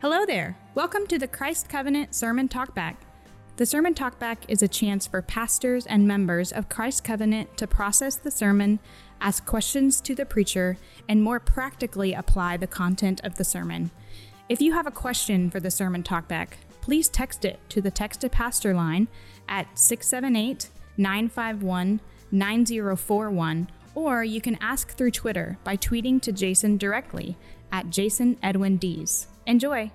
Hello there. Welcome to the Christ Covenant Sermon Talkback. The Sermon Talkback is a chance for pastors and members of Christ Covenant to process the sermon, ask questions to the preacher, and more practically apply the content of the sermon. If you have a question for the Sermon Talkback, please text it to the Text a Pastor line at 678 951 9041, or you can ask through Twitter by tweeting to Jason directly at Jason Edwin Dees. Enjoy.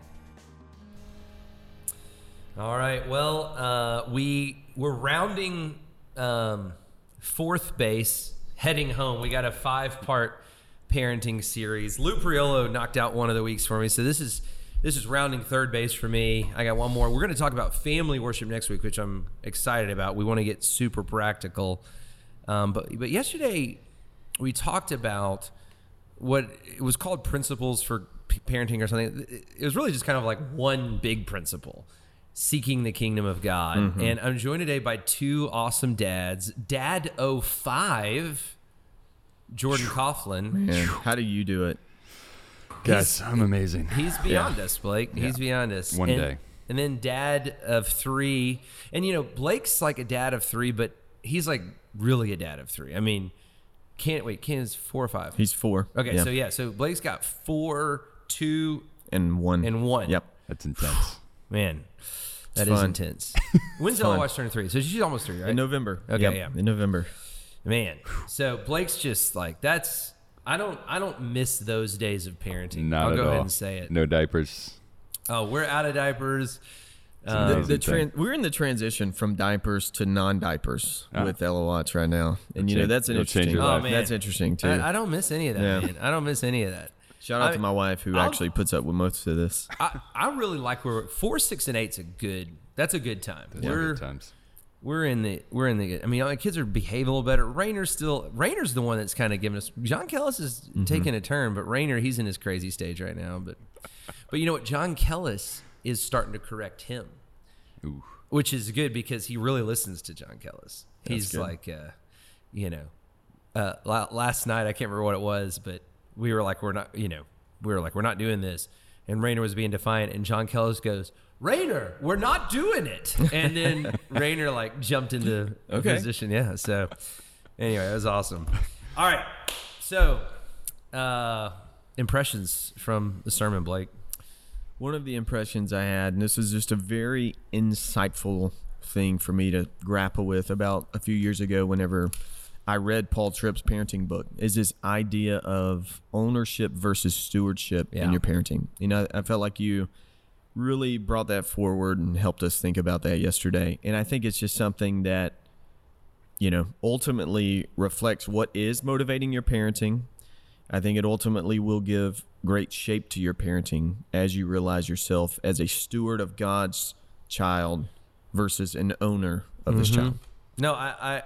All right. Well, uh, we we're rounding um, fourth base, heading home. We got a five part parenting series. Lou Priolo knocked out one of the weeks for me, so this is this is rounding third base for me. I got one more. We're going to talk about family worship next week, which I'm excited about. We want to get super practical. Um, but but yesterday we talked about what it was called principles for parenting or something. It was really just kind of like one big principle seeking the kingdom of God. Mm-hmm. And I'm joined today by two awesome dads. Dad 05, Jordan Coughlin. Man, how do you do it? Guys, I'm amazing. He's beyond us, Blake. He's beyond us. One and, day. And then dad of three. And, you know, Blake's like a dad of three, but he's like really a dad of three. I mean, can't wait. Ken is four or five. He's four. okay, Yeah. so yeah. So Blake's got four, two, and one and one. Yep. That's intense. Man, that It's is fun. intense. When's Ella fun. Watch turn three? So she's almost three, right? In November. Okay, Yep, yeah. In November. Man, so Blake's just like that's. I don't. I don't miss those days of parenting. Not I'll at go all. ahead and say it. No diapers. Oh, we're out of diapers. the, Um, amazing the thing. tran- we're in the transition from diapers to non-diapers Ah. with Ella Watts right now, and you know change- that's an it'll change interesting. your Oh, man. That's interesting too. I, I don't miss any of that, Yeah. man. I don't miss any of that. Shout out I- to my wife who I'll- actually puts up with most of this. I, I really like where four, six, and eight's a good. That's a good time. Yeah, we're good times. we're in the we're in the. I mean, our kids are behaving a little better. Rayner's still Rayner's the one that's kind of giving us. John Kellis is Mm-hmm. taking a turn, but Rayner he's in his crazy stage right now. But but you know what? John Kellis is starting to correct him, Ooh. which is good because he really listens to John Kellis. He's good. like, uh, you know, uh, last night I can't remember what it was, but we were like, we're not, you know, we were like, we're not doing this, and Rayner was being defiant, and John Kellis goes. Rayner, we're not doing it. And then Rayner like jumped into Okay. position. Yeah. So anyway, it was awesome. All right. So uh impressions from the sermon, Blake. One of the impressions I had, and this was just a very insightful thing for me to grapple with about a few years ago whenever I read Paul Tripp's parenting book, is this idea of ownership versus stewardship Yeah. in your parenting. You know, I felt like you really brought that forward and helped us think about that yesterday. And I think it's just something that, you know, ultimately reflects what is motivating your parenting. I think it ultimately will give great shape to your parenting as you realize yourself as a steward of God's child versus an owner of this mm-hmm. child. No, I, I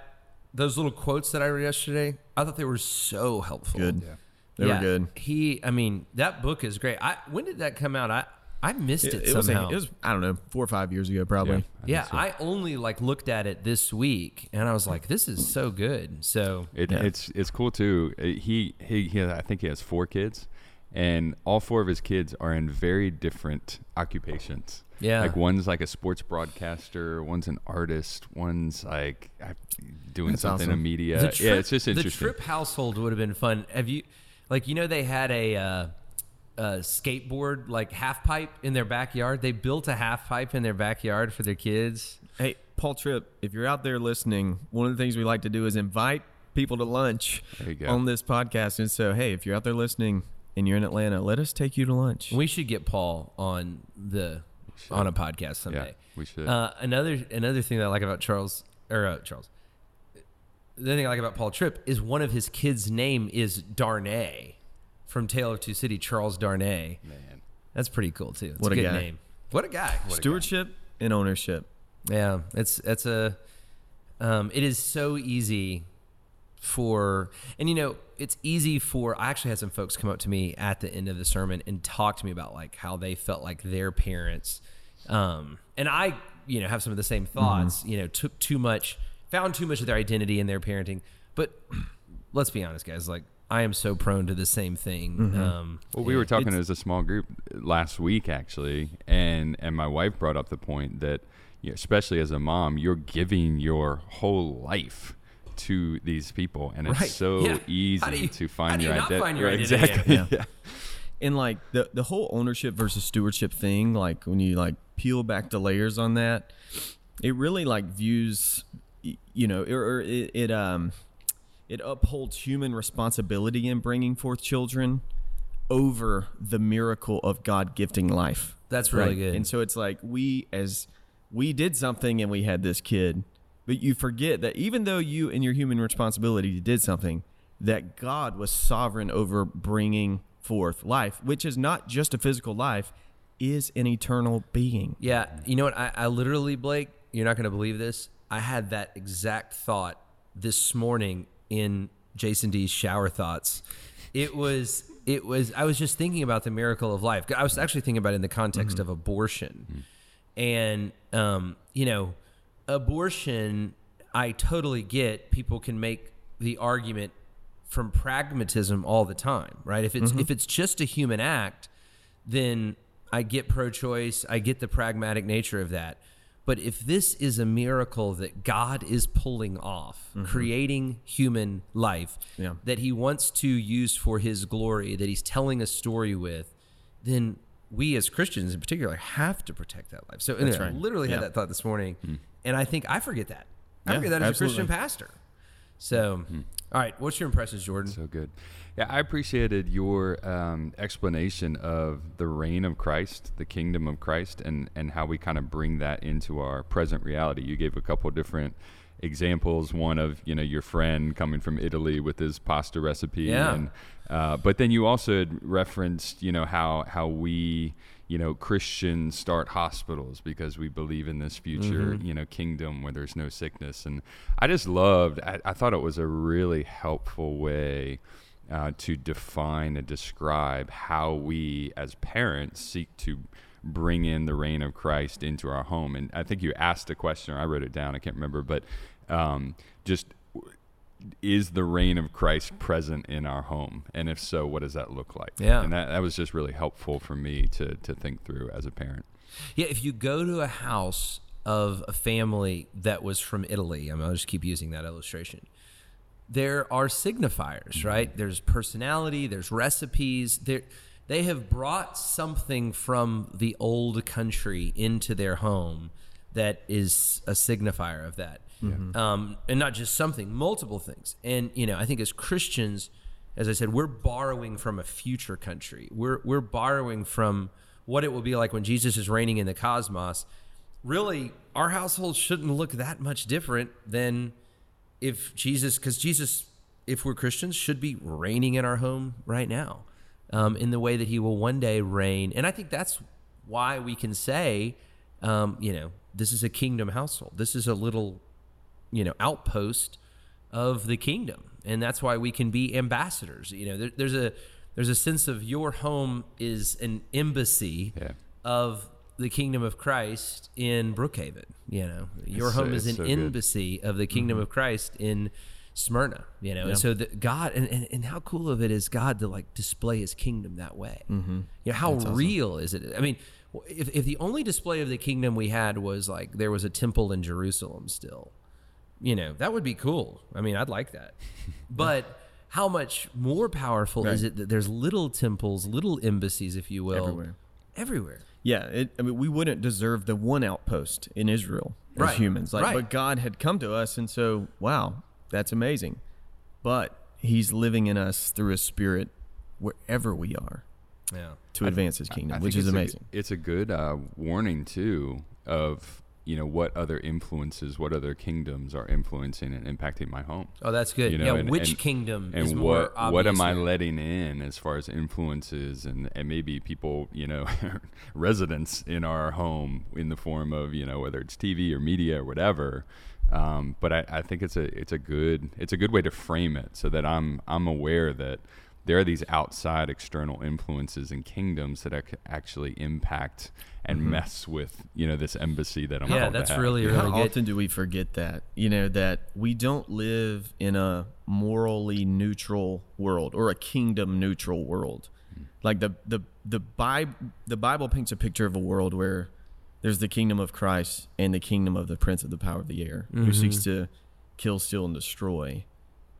those little quotes that I read yesterday, I thought they were so helpful. Good. Yeah. They Yeah, were good. He I mean, that book is great. I when did that come out? I I missed it, It, it was, somehow. it was, I don't know, four or five years ago, probably. I yeah, so. I only like looked at it this week and I was like, this is so good. So It, Yeah. It's it's cool too. He he he. I think he has four kids, and all four of his kids are in very different occupations. Yeah. like one's like a sports broadcaster, one's an artist, one's like uh, doing That's something awesome. in media. The yeah, it's just interesting. The interesting. Tripp household would have been fun. Have you, like, you know, they had a, uh, a skateboard like half pipe in their backyard. They built a half pipe in their backyard for their kids. Hey, Paul Tripp, if you're out there listening, one of the things we like to do is invite people to lunch There you go. on this podcast. And so, hey, if you're out there listening and you're in Atlanta, let us take you to lunch. We should get Paul on the on a podcast someday. we should. Uh, another another thing that I like about Charles or uh, Charles. The thing I like about Paul Tripp is one of his kids' name is Darnay from Tale of Two City. Charles Darnay. Man, That's pretty cool too. It's What a a good guy. name. What a guy. What a guy. Stewardship and ownership. Yeah, it's it's a um, it is so easy for and you know it's easy for I actually had some folks come up to me at the end of the sermon and talk to me about like how they felt like their parents um, and I you know have some of the same thoughts you know took too much found too much of their identity in their parenting but let's be honest guys like I am so prone to the same thing. Um, Well, we were talking as a small group last week, actually, and and my wife brought up the point that, you know, especially as a mom, you're giving your whole life to these people, and it's Right. so Yeah. easy you- to find do you your not identity. find your Right, identity? exactly. Yeah. yeah. and like the the whole ownership versus stewardship thing like when you like peel back the layers on that it really like views you know or, or it, it um it upholds human responsibility in bringing forth children over the miracle of god gifting life That's really good. and so it's like we as we did something and we had this kid but you forget that even though you in your human responsibility did something that god was sovereign over bringing forth life which is not just a physical life is an eternal being Yeah, you know what? I, I literally, Blake, you're not going to believe this. I had that exact thought this morning in Jason D's shower thoughts. It was, it was. I was just thinking about the miracle of life. I was actually thinking about it in the context of abortion, and um, you know, abortion. I totally get. People can make the argument from pragmatism all the time, right? If it's mm-hmm. if it's just a human act, then I get pro-choice. I get the pragmatic nature of that. But if this is a miracle that God is pulling off, mm-hmm. creating human life Yeah. that He wants to use for His glory, that He's telling a story with, then we as Christians in particular have to protect that life. So anyway, I right. literally had that thought this morning, hmm. And I think I forget that. I Yeah, forget that as absolutely. a Christian pastor. So, all right, what's your impressions, Jordan? So good. Yeah, I appreciated your um, explanation of the reign of Christ, the kingdom of Christ, and, and how we kind of bring that into our present reality. You gave a couple different examples. One of you know your friend coming from Italy with his pasta recipe, Yeah. and uh, but then you also had referenced you know how how we you know Christians start hospitals because we believe in this future you know kingdom where there's no sickness, and I just loved. I, I thought it was a really helpful way uh, to define and describe how we as parents seek to bring in the reign of Christ into our home. And I think you asked a question, or I wrote it down, I can't remember, but um, just is the reign of Christ present in our home? And if so, what does that look like? Yeah. And that, that was just really helpful for me to, to think through as a parent. Yeah, if you go to a house of a family that was from Italy, I mean, I'll just keep using that illustration. There are signifiers, mm-hmm. right? There's personality, there's recipes. There, they have brought something from the old country into their home that is a signifier of that. Um, and not just something, multiple things. And, you know, I think as Christians, as I said, we're borrowing from a future country. We're, we're borrowing from what it will be like when Jesus is reigning in the cosmos. Really, our household shouldn't look that much different than if Jesus, because Jesus, if we're Christians, should be reigning in our home right now um, in the way that he will one day reign. And I think that's why we can say, um, you know, this is a kingdom household. This is a little, you know, outpost of the kingdom. And that's why we can be ambassadors. You know, there, there's a there's a sense of your home is an embassy Yeah. of the kingdom of Christ in Brookhaven. You know, your It's so- home is an so good. embassy of the kingdom of Christ in Smyrna. You know, and so the, God and, and and how cool of it is God to like display His kingdom that way. Mm-hmm. You know, how real is it? I mean, if if the only display of the kingdom we had was like there was a temple in Jerusalem still, you know, that would be cool. I mean, I'd like that. But how much more powerful is it that there's little temples, little embassies, if you will, Everywhere. everywhere. Yeah, it, I mean, we wouldn't deserve the one outpost in Israel as Right, humans. Like, right. but God had come to us, and so wow, that's amazing. But He's living in us through His Spirit wherever we are Yeah. to advance His kingdom, I which is it's a g- amazing. it's a good uh, warning too of you know what other influences, what other kingdoms are influencing and impacting my home. Oh, that's good. You know, yeah, and- which and- kingdom and is what what am I letting in as far as influences and and maybe people you know residents in our home in the form of you know whether it's TV or media or whatever. Um, but I, I think it's a it's a good it's a good way to frame it so that I'm I'm aware that there are these outside external influences and kingdoms that actually impact and mm-hmm. mess with you know this embassy that I'm Yeah, called to that's have. really How really good. often do we forget that? You know, that we don't live in a morally neutral world or a kingdom neutral world. Mm. Like the the the Bible the Bible paints a picture of a world where there's the kingdom of Christ and the kingdom of the prince of the power of the air who mm-hmm. seeks to kill, steal, and destroy.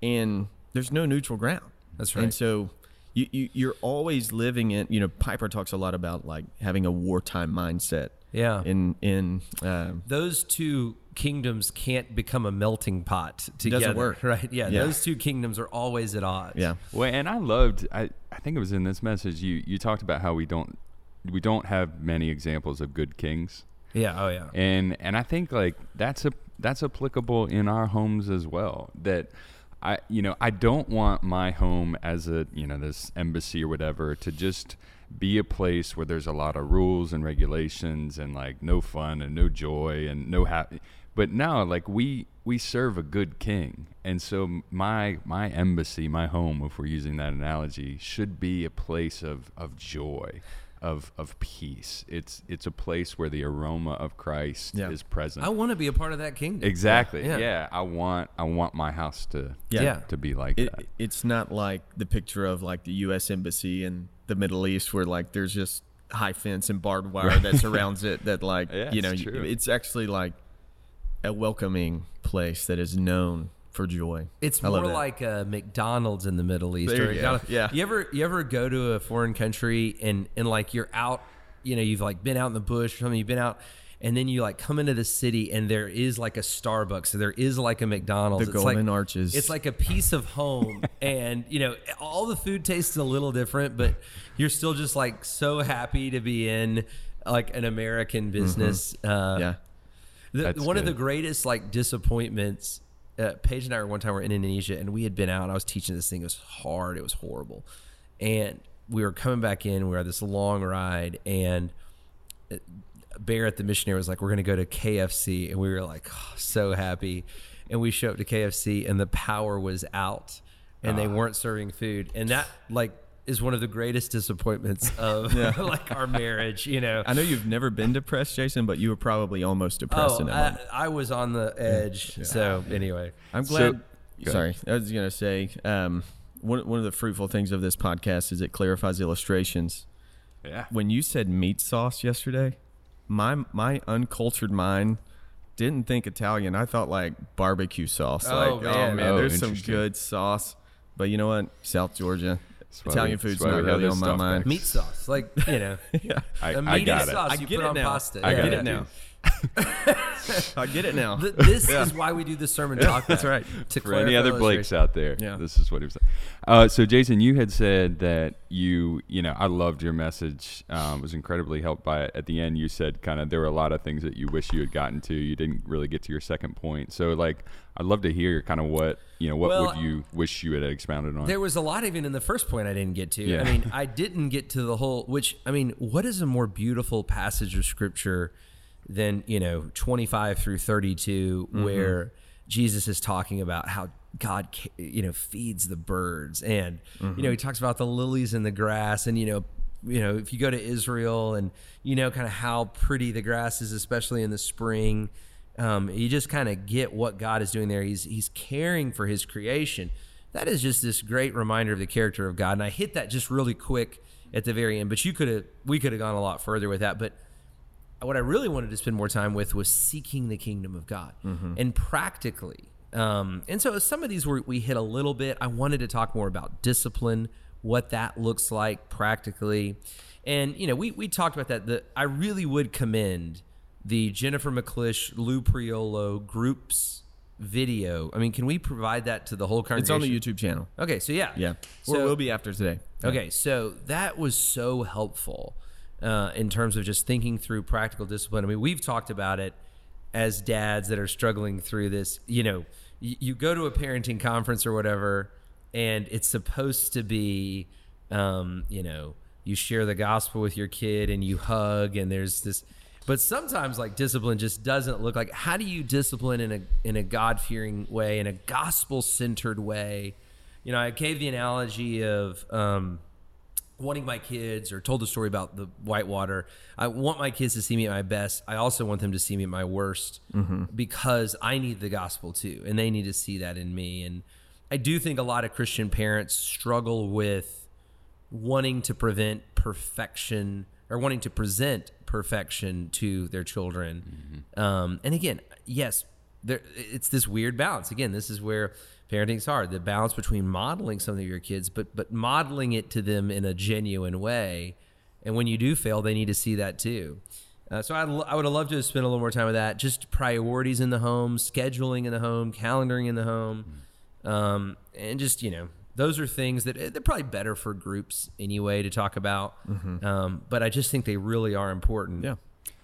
And there's no neutral ground. That's right. And so you, you you're always living in you know, Piper talks a lot about like having a wartime mindset. Yeah. In in um, those two kingdoms can't become a melting pot together. Doesn't work. right? Yeah, Yeah. those two kingdoms are always at odds. yeah. Well, and I loved. I I think it was in this message you you talked about how we don't we don't have many examples of good kings. yeah, oh yeah. and and I think like that's a that's applicable in our homes as well. That I you know I don't want my home as a you know this embassy or whatever to just be a place where there's a lot of rules and regulations and like no fun and no joy and no happy. But now like we we serve a good king, and so my my embassy, my home, if we're using that analogy, should be a place of of joy of of peace. It's it's a place where the aroma of Christ Yeah. is present. I want to be a part of that kingdom. exactly. Yeah. Yeah. I want I want my house to Yeah. Yeah. to be like It, that. it's not like the picture of like the U.S. embassy in the Middle East, where like there's just high fence and barbed wire that surrounds it. That like Yeah, you know, it's true. it's actually like a welcoming place that is known for joy. It's I more like a McDonald's in the Middle East. There you go. Yeah. You ever you ever go to a foreign country and and like you're out, you know, you've like been out in the bush or something. You've been out. And then you like come into the city, and there is like a Starbucks, so there is like a McDonald's. The It's like- Golden Arches. It's like a piece of home, and you know all the food tastes a little different, but you're still just like so happy to be in like an American business. Uh, Mm-hmm. yeah, the, one of the greatest like disappointments. Uh, Paige and I were one time we were in Indonesia and we had been out. I was teaching this thing. It was hard. It was horrible, and we were coming back in. We had this long ride, and uh, Barrett, the missionary, was like, "We're going to go to KFC," and we were like, oh, so happy. And we show up to KFC, and the power was out, and Ah. they weren't serving food, and that like is one of the greatest disappointments of like our marriage. You know, I know you've never been depressed, Jason, but you were probably almost depressed Oh, in that I. I was on the edge. So anyway, I'm glad. Go sorry, I was gonna say um, one one of the fruitful things of this podcast is it clarifies illustrations. yeah. When you said meat sauce yesterday, my my uncultured mind didn't think Italian. I thought like barbecue sauce. Oh, like, man. oh man, Oh, there's some good sauce. But you know what? South Georgia, why Italian we- food's that's why not really on my mind. back. meat sauce, like you know, yeah, I, a I meaty got it. sauce I you get put it on now. pasta. I I got get it. it now. I get it now. Th- this is why we do the sermon talk. That's right. To For any other Blakes out there, Yeah. this is what he was saying. Uh, so, Jason, you had said that you, you know, I loved your message. Um, was incredibly helped by it. At the end, you said kind of there were a lot of things that you wish you had gotten to. You didn't really get to your second point. So, like, I'd love to hear kind of what you know. What Well, would you wish you had expounded on? There was a lot even in the first point I didn't get to. Yeah. I mean, I didn't get to the whole. Which I mean, what is a more beautiful passage of scripture than you know twenty five through thirty where Jesus is talking about how God, you know, feeds the birds, and you know he talks about the lilies in the grass, and you know, you know, if you go to Israel and you know kind of how pretty the grass is, especially in the spring. Um, you just kind of get what God is doing there. He's he's caring for His creation. That is just this great reminder of the character of God. And I hit that just really quick at the very end. But you could have we could have gone a lot further with that. But what I really wanted to spend more time with was seeking the kingdom of God and practically. Um, and so some of these were, we hit a little bit. I wanted to talk more about discipline, what that looks like practically. And, you know, we, we talked about that. The, I really would commend the Jennifer McClish, Lou Priolo groups video. I mean, can we provide that to the whole congregation? It's on the YouTube channel. Okay, so yeah. Yeah, So, or will be after today. Okay, so that was so helpful uh, in terms of just thinking through practical discipline. I mean, we've talked about it as dads that are struggling through this. You know, you, you go to a parenting conference or whatever, and it's supposed to be, um, you know, you share the gospel with your kid and you hug, and there's this. But sometimes, like discipline, just doesn't look like. How do you discipline in a in a God fearing way, in a gospel centered way? you know, I gave the analogy of um, wanting my kids, or told the story about the whitewater. I want my kids to see me at my best. I also want them to see me at my worst because I need the gospel too, and they need to see that in me. And I do think a lot of Christian parents struggle with wanting to prevent perfection or wanting to present perfection to their children. Um, and again, yes, there, it's this weird balance. Again, this is where parenting's hard. The balance between modeling something to your kids, but but modeling it to them in a genuine way. And when you do fail, they need to see that too. Uh, so I'd, I would have loved to have spent a little more time with that. Just priorities in the home, scheduling in the home, calendaring in the home, um, and just you know those are things that they're probably better for groups anyway to talk about. Um, but I just think they really are important. Yeah.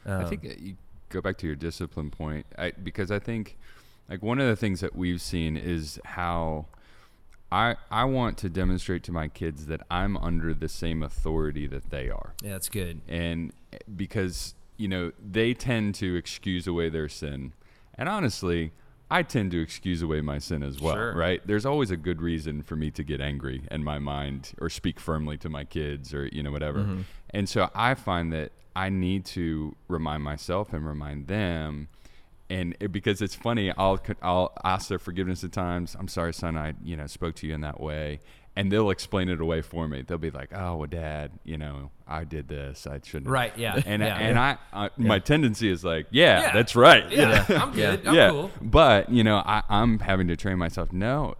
I think uh, you go back to your discipline point I, because I think like one of the things that we've seen is how I I want to demonstrate to my kids that I'm under the same authority that they are. Yeah, that's good. and eh, because you know they tend to excuse away their sin and honestly i tend to excuse away my sin as well Sure. right there's always a good reason for me to get angry in my mind or speak firmly to my kids or you know whatever Mm-hmm. and so i find that i need to remind myself and remind them and it, because it's funny, I'll I'll ask their forgiveness at times. I'm sorry, son. I you know spoke to you in that way, and they'll explain it away for me. They'll be like, "Oh, well, Dad, you know, I did this. I shouldn't." have." Right, yeah, And yeah. and I, I my tendency is like, yeah, Yeah. that's right. Yeah, I'm good. I'm yeah. cool. But you know, I, I'm having to train myself. No,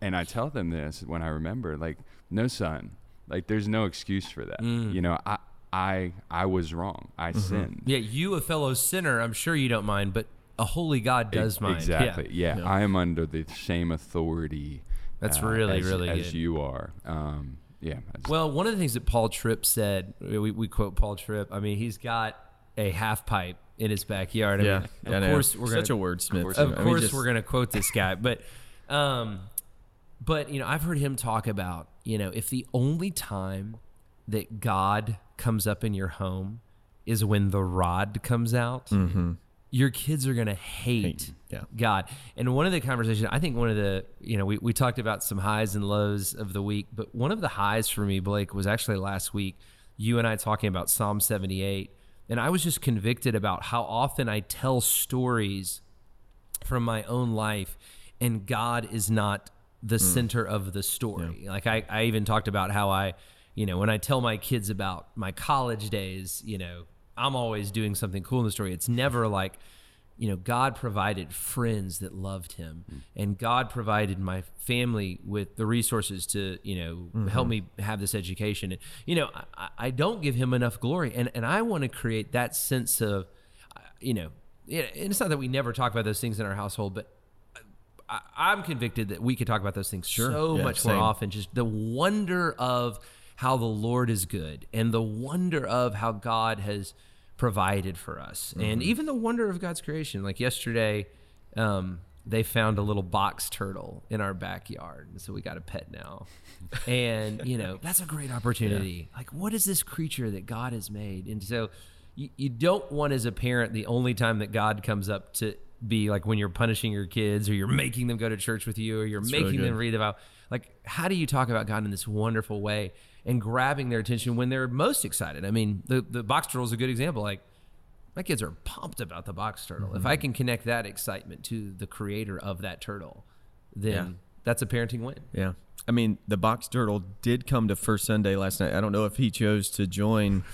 and I tell them this when I remember, like, no, son, like, there's no excuse for that. Mm. You know, I I I was wrong. I Mm-hmm. sinned. Yeah, you, a fellow sinner, I'm sure you don't mind, but a holy God does mind. Exactly. Yeah. Yeah. I am under the same authority. That's uh, really, as, really as good. you are. Um, yeah. Just- Well, one of the things that Paul Tripp said, we, we quote Paul Tripp. I mean, he's got a half pipe in his backyard. I Yeah. mean, Yeah, of know. course we're such gonna, a wordsmith. course. Of course, just- we're going to quote this guy, but, um, but you know, I've heard him talk about, you know, if the only time that God comes up in your home is when the rod comes out, your kids are going to hate, Hate, yeah. God. And one of the conversations, I think one of the, you know, we, we talked about some highs and lows of the week, but one of the highs for me, Blake, was actually last week, you and I talking about Psalm 78. And I was just convicted about how often I tell stories from my own life and God is not the mm. center of the story. Like I, I even talked about how I, you know, when I tell my kids about my college days, you know, I'm always doing something cool in the story. It's never like, you know, God provided friends that loved him and God provided my family with the resources to, you know, help me have this education. And, you know, I, I don't give him enough glory. And, and I want to create that sense of, uh, you know, yeah, and it's not that we never talk about those things in our household, but I, I'm convicted that we could talk about those things so Yeah, much more often. Just the wonder of how the Lord is good and the wonder of how God has provided for us, Mm-hmm. and even the wonder of God's creation. Like yesterday, um, they found a little box turtle in our backyard, and so we got a pet now. and you know that's a great opportunity. Like, what is this creature that God has made? And so, you, you don't want as a parent the only time that God comes up to be like when you're punishing your kids or you're making them go to church with you or you're really making them good. read about like how do you talk about God in this wonderful way and grabbing their attention when they're most excited? I mean, the the box turtle is a good example. Like my kids are pumped about the box turtle. If I mm-hmm. can connect that excitement to the creator of that turtle, then Yeah. that's a parenting win. Yeah. I mean, the box turtle did come to First Sunday last night. I don't know if he chose to join,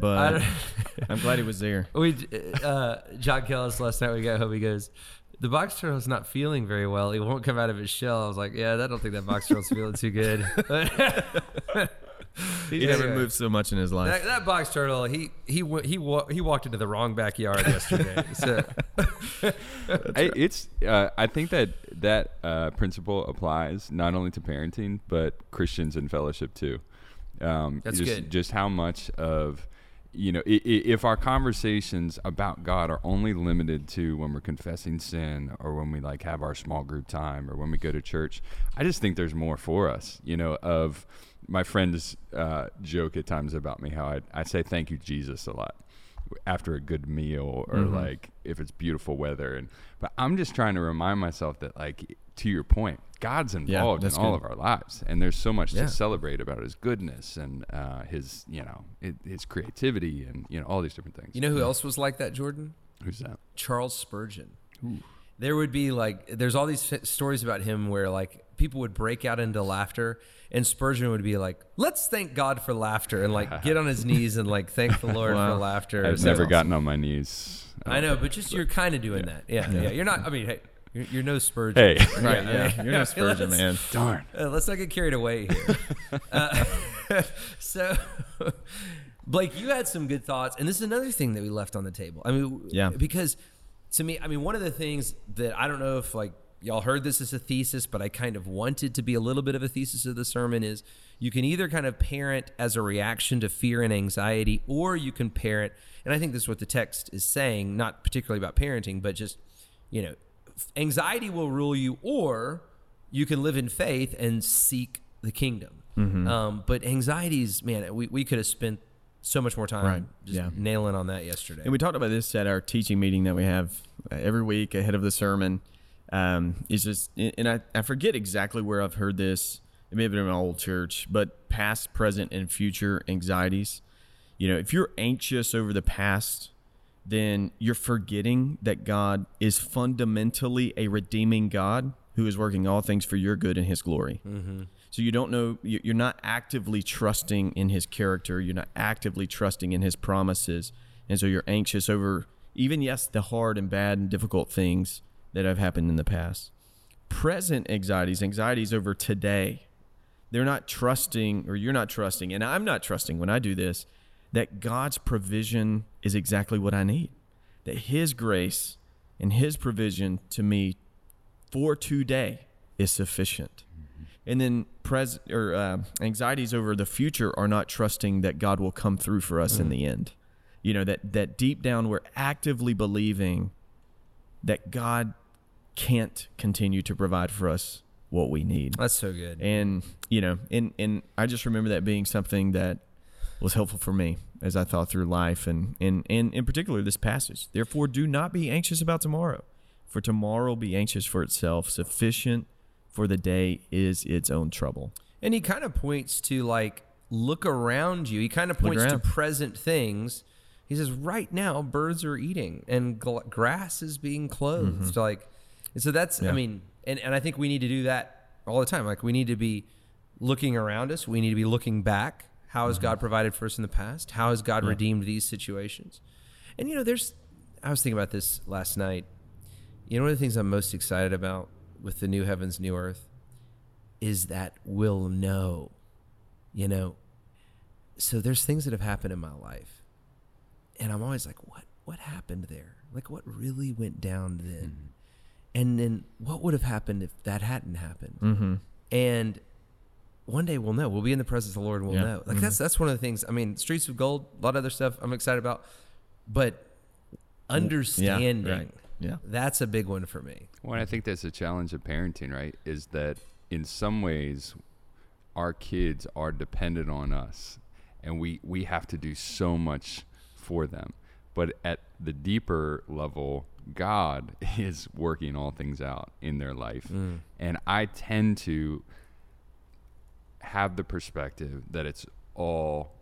but I'm glad he was there. We, uh, John Kellis last night we got home. He goes, "The box turtle's not feeling very well. He won't come out of his shell." I was like, "Yeah, I don't think that box turtle's feeling too good." He never moved so much in his life. That, that box turtle, he he wa- he wa- he walked into the wrong backyard yesterday. so I, it's uh, I think that that uh, principle applies not only to parenting but Christians and fellowship too. Um, That's just, good. Just how much of you know, if our conversations about God are only limited to when we're confessing sin or when we like have our small group time or when we go to church, I just think there's more for us. You know, of my friends uh, joke at times about me how I, I say thank you Jesus a lot after a good meal or Mm-hmm. like if it's beautiful weather and but I'm just trying to remind myself that like to your point God's involved in all good. of our lives and there's so much Yeah. to celebrate about his goodness and uh, his you know it, his creativity and you know all these different things You know who else was like that, Jordan? who's that Charles Spurgeon. There would be like, there's all these f- stories about him where like people would break out into laughter, and Spurgeon would be like, "Let's thank God for laughter," and like get on his knees and like thank the Lord Wow. for laughter. I've never gotten on my knees. I know, but just you're kind of doing that. Yeah, yeah, You're not. I mean, hey, you're, you're no Spurgeon. hey Right. I Yeah. mean, You're no Spurgeon, let's- man. darn Uh, let's not get carried away here. uh, so, Blake, you had some good thoughts, and this is another thing that we left on the table. I mean, Yeah. because to me, I mean, one of the things that I don't know if like y'all heard this as a thesis, but I kind of wanted to be a little bit of a thesis of the sermon is you can either kind of parent as a reaction to fear and anxiety, or you can parent, and I think this is what the text is saying, not particularly about parenting, but just you know, anxiety will rule you, or you can live in faith and seek the kingdom. Um, but anxieties, man, we, we could have spent so much more time Right. just Yeah. nailing on that yesterday. And we talked about this at our teaching meeting that we have uh, every week ahead of the sermon. Um, is just, and I, I forget exactly where I've heard this. It may have been in my old church, but past, present, and future anxieties. You know, if you're anxious over the past, then you're forgetting that God is fundamentally a redeeming God who is working all things for your good and His glory. Mm-hmm. So you don't know, you- you're not actively trusting in His character. You're not actively trusting in His promises. And so you're anxious over even, yes, the hard and bad and difficult things that have happened in the past. Present anxieties, anxieties over today, they're not trusting, or you're not trusting, and I'm not trusting when I do this, that God's provision is exactly what I need. That His grace and His provision to me for today is sufficient. And then pres or uh, anxieties over the future are not trusting that God will come through for us in the end. You know that that deep down we're actively believing that God can't continue to provide for us what we need. That's so good. And you know, and and I just remember that being something that was helpful for me as I thought through life and and and in particular this passage. Therefore, do not be anxious about tomorrow, for tomorrow will be anxious for itself. Sufficient for the day is its own trouble. And he kind of points to like look around you. He kind of points to present things. He says right now birds are eating and gl- grass is being clothed. Like, and so that's I Mm-hmm. Mean, and and I think we need to do that all the time. Like we need to be looking around us. We need to be looking back. How has Mm-hmm. God provided for us in the past? How has God redeemed these situations? And you know, there's. I was thinking about this last night. You know, one of the things I'm most excited about with the new heavens, new earth is that we'll know, you know. So there's things that have happened in my life, and I'm always like, what what happened there? Like what really went down then? And then what would have happened if that hadn't happened? Mm-hmm. And one day we'll know. We'll be in the presence of the Lord and we'll Yeah. know. Like mm-hmm. that's that's one of the things. I mean, Streets of Gold, a lot of other stuff I'm excited about, but mm, understanding right. Yeah. that's a big one for me. Well, I think that's a challenge of parenting, right? Is that in some ways our kids are dependent on us and we we have to do so much for them. But at the deeper level, God is working all things out in their life. Mm. And I tend to have the perspective that it's all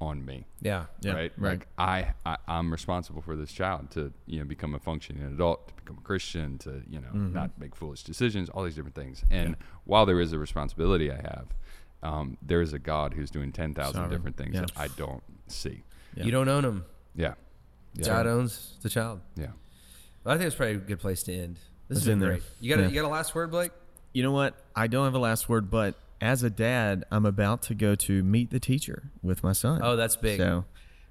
on me Yeah. Yeah, right? right. Like I, I, I'm responsible for this child to, you know, become a functioning adult, to become a Christian, to, you know, Mm-hmm. not make foolish decisions, all these different things. And while there is a responsibility I have, um, there is a God who's doing ten thousand different things Yeah. that I don't see. Yeah. You don't own them. Yeah, yeah, God owns the child. yeah. Well, I think it's probably a good place to end. This It's has been in there. You got a, Yeah. you got a last word, Blake? You know what? I don't have a last word, but as a dad, I'm about to go to meet the teacher with my son. Oh, that's big, So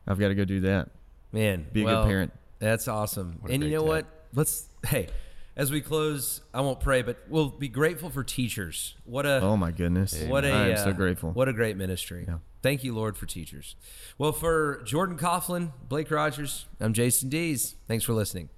I've got to go do that. man. Be a well, good parent. That's awesome. And you know dad. what? Let's hey, as we close, I won't pray, but we'll be grateful for teachers. What a Oh my goodness! what a I'm uh, so grateful. What a great ministry. Yeah. Thank you, Lord, for teachers. Well, for Jordan Coughlin, Blake Rogers, I'm Jason Dees. Thanks for listening.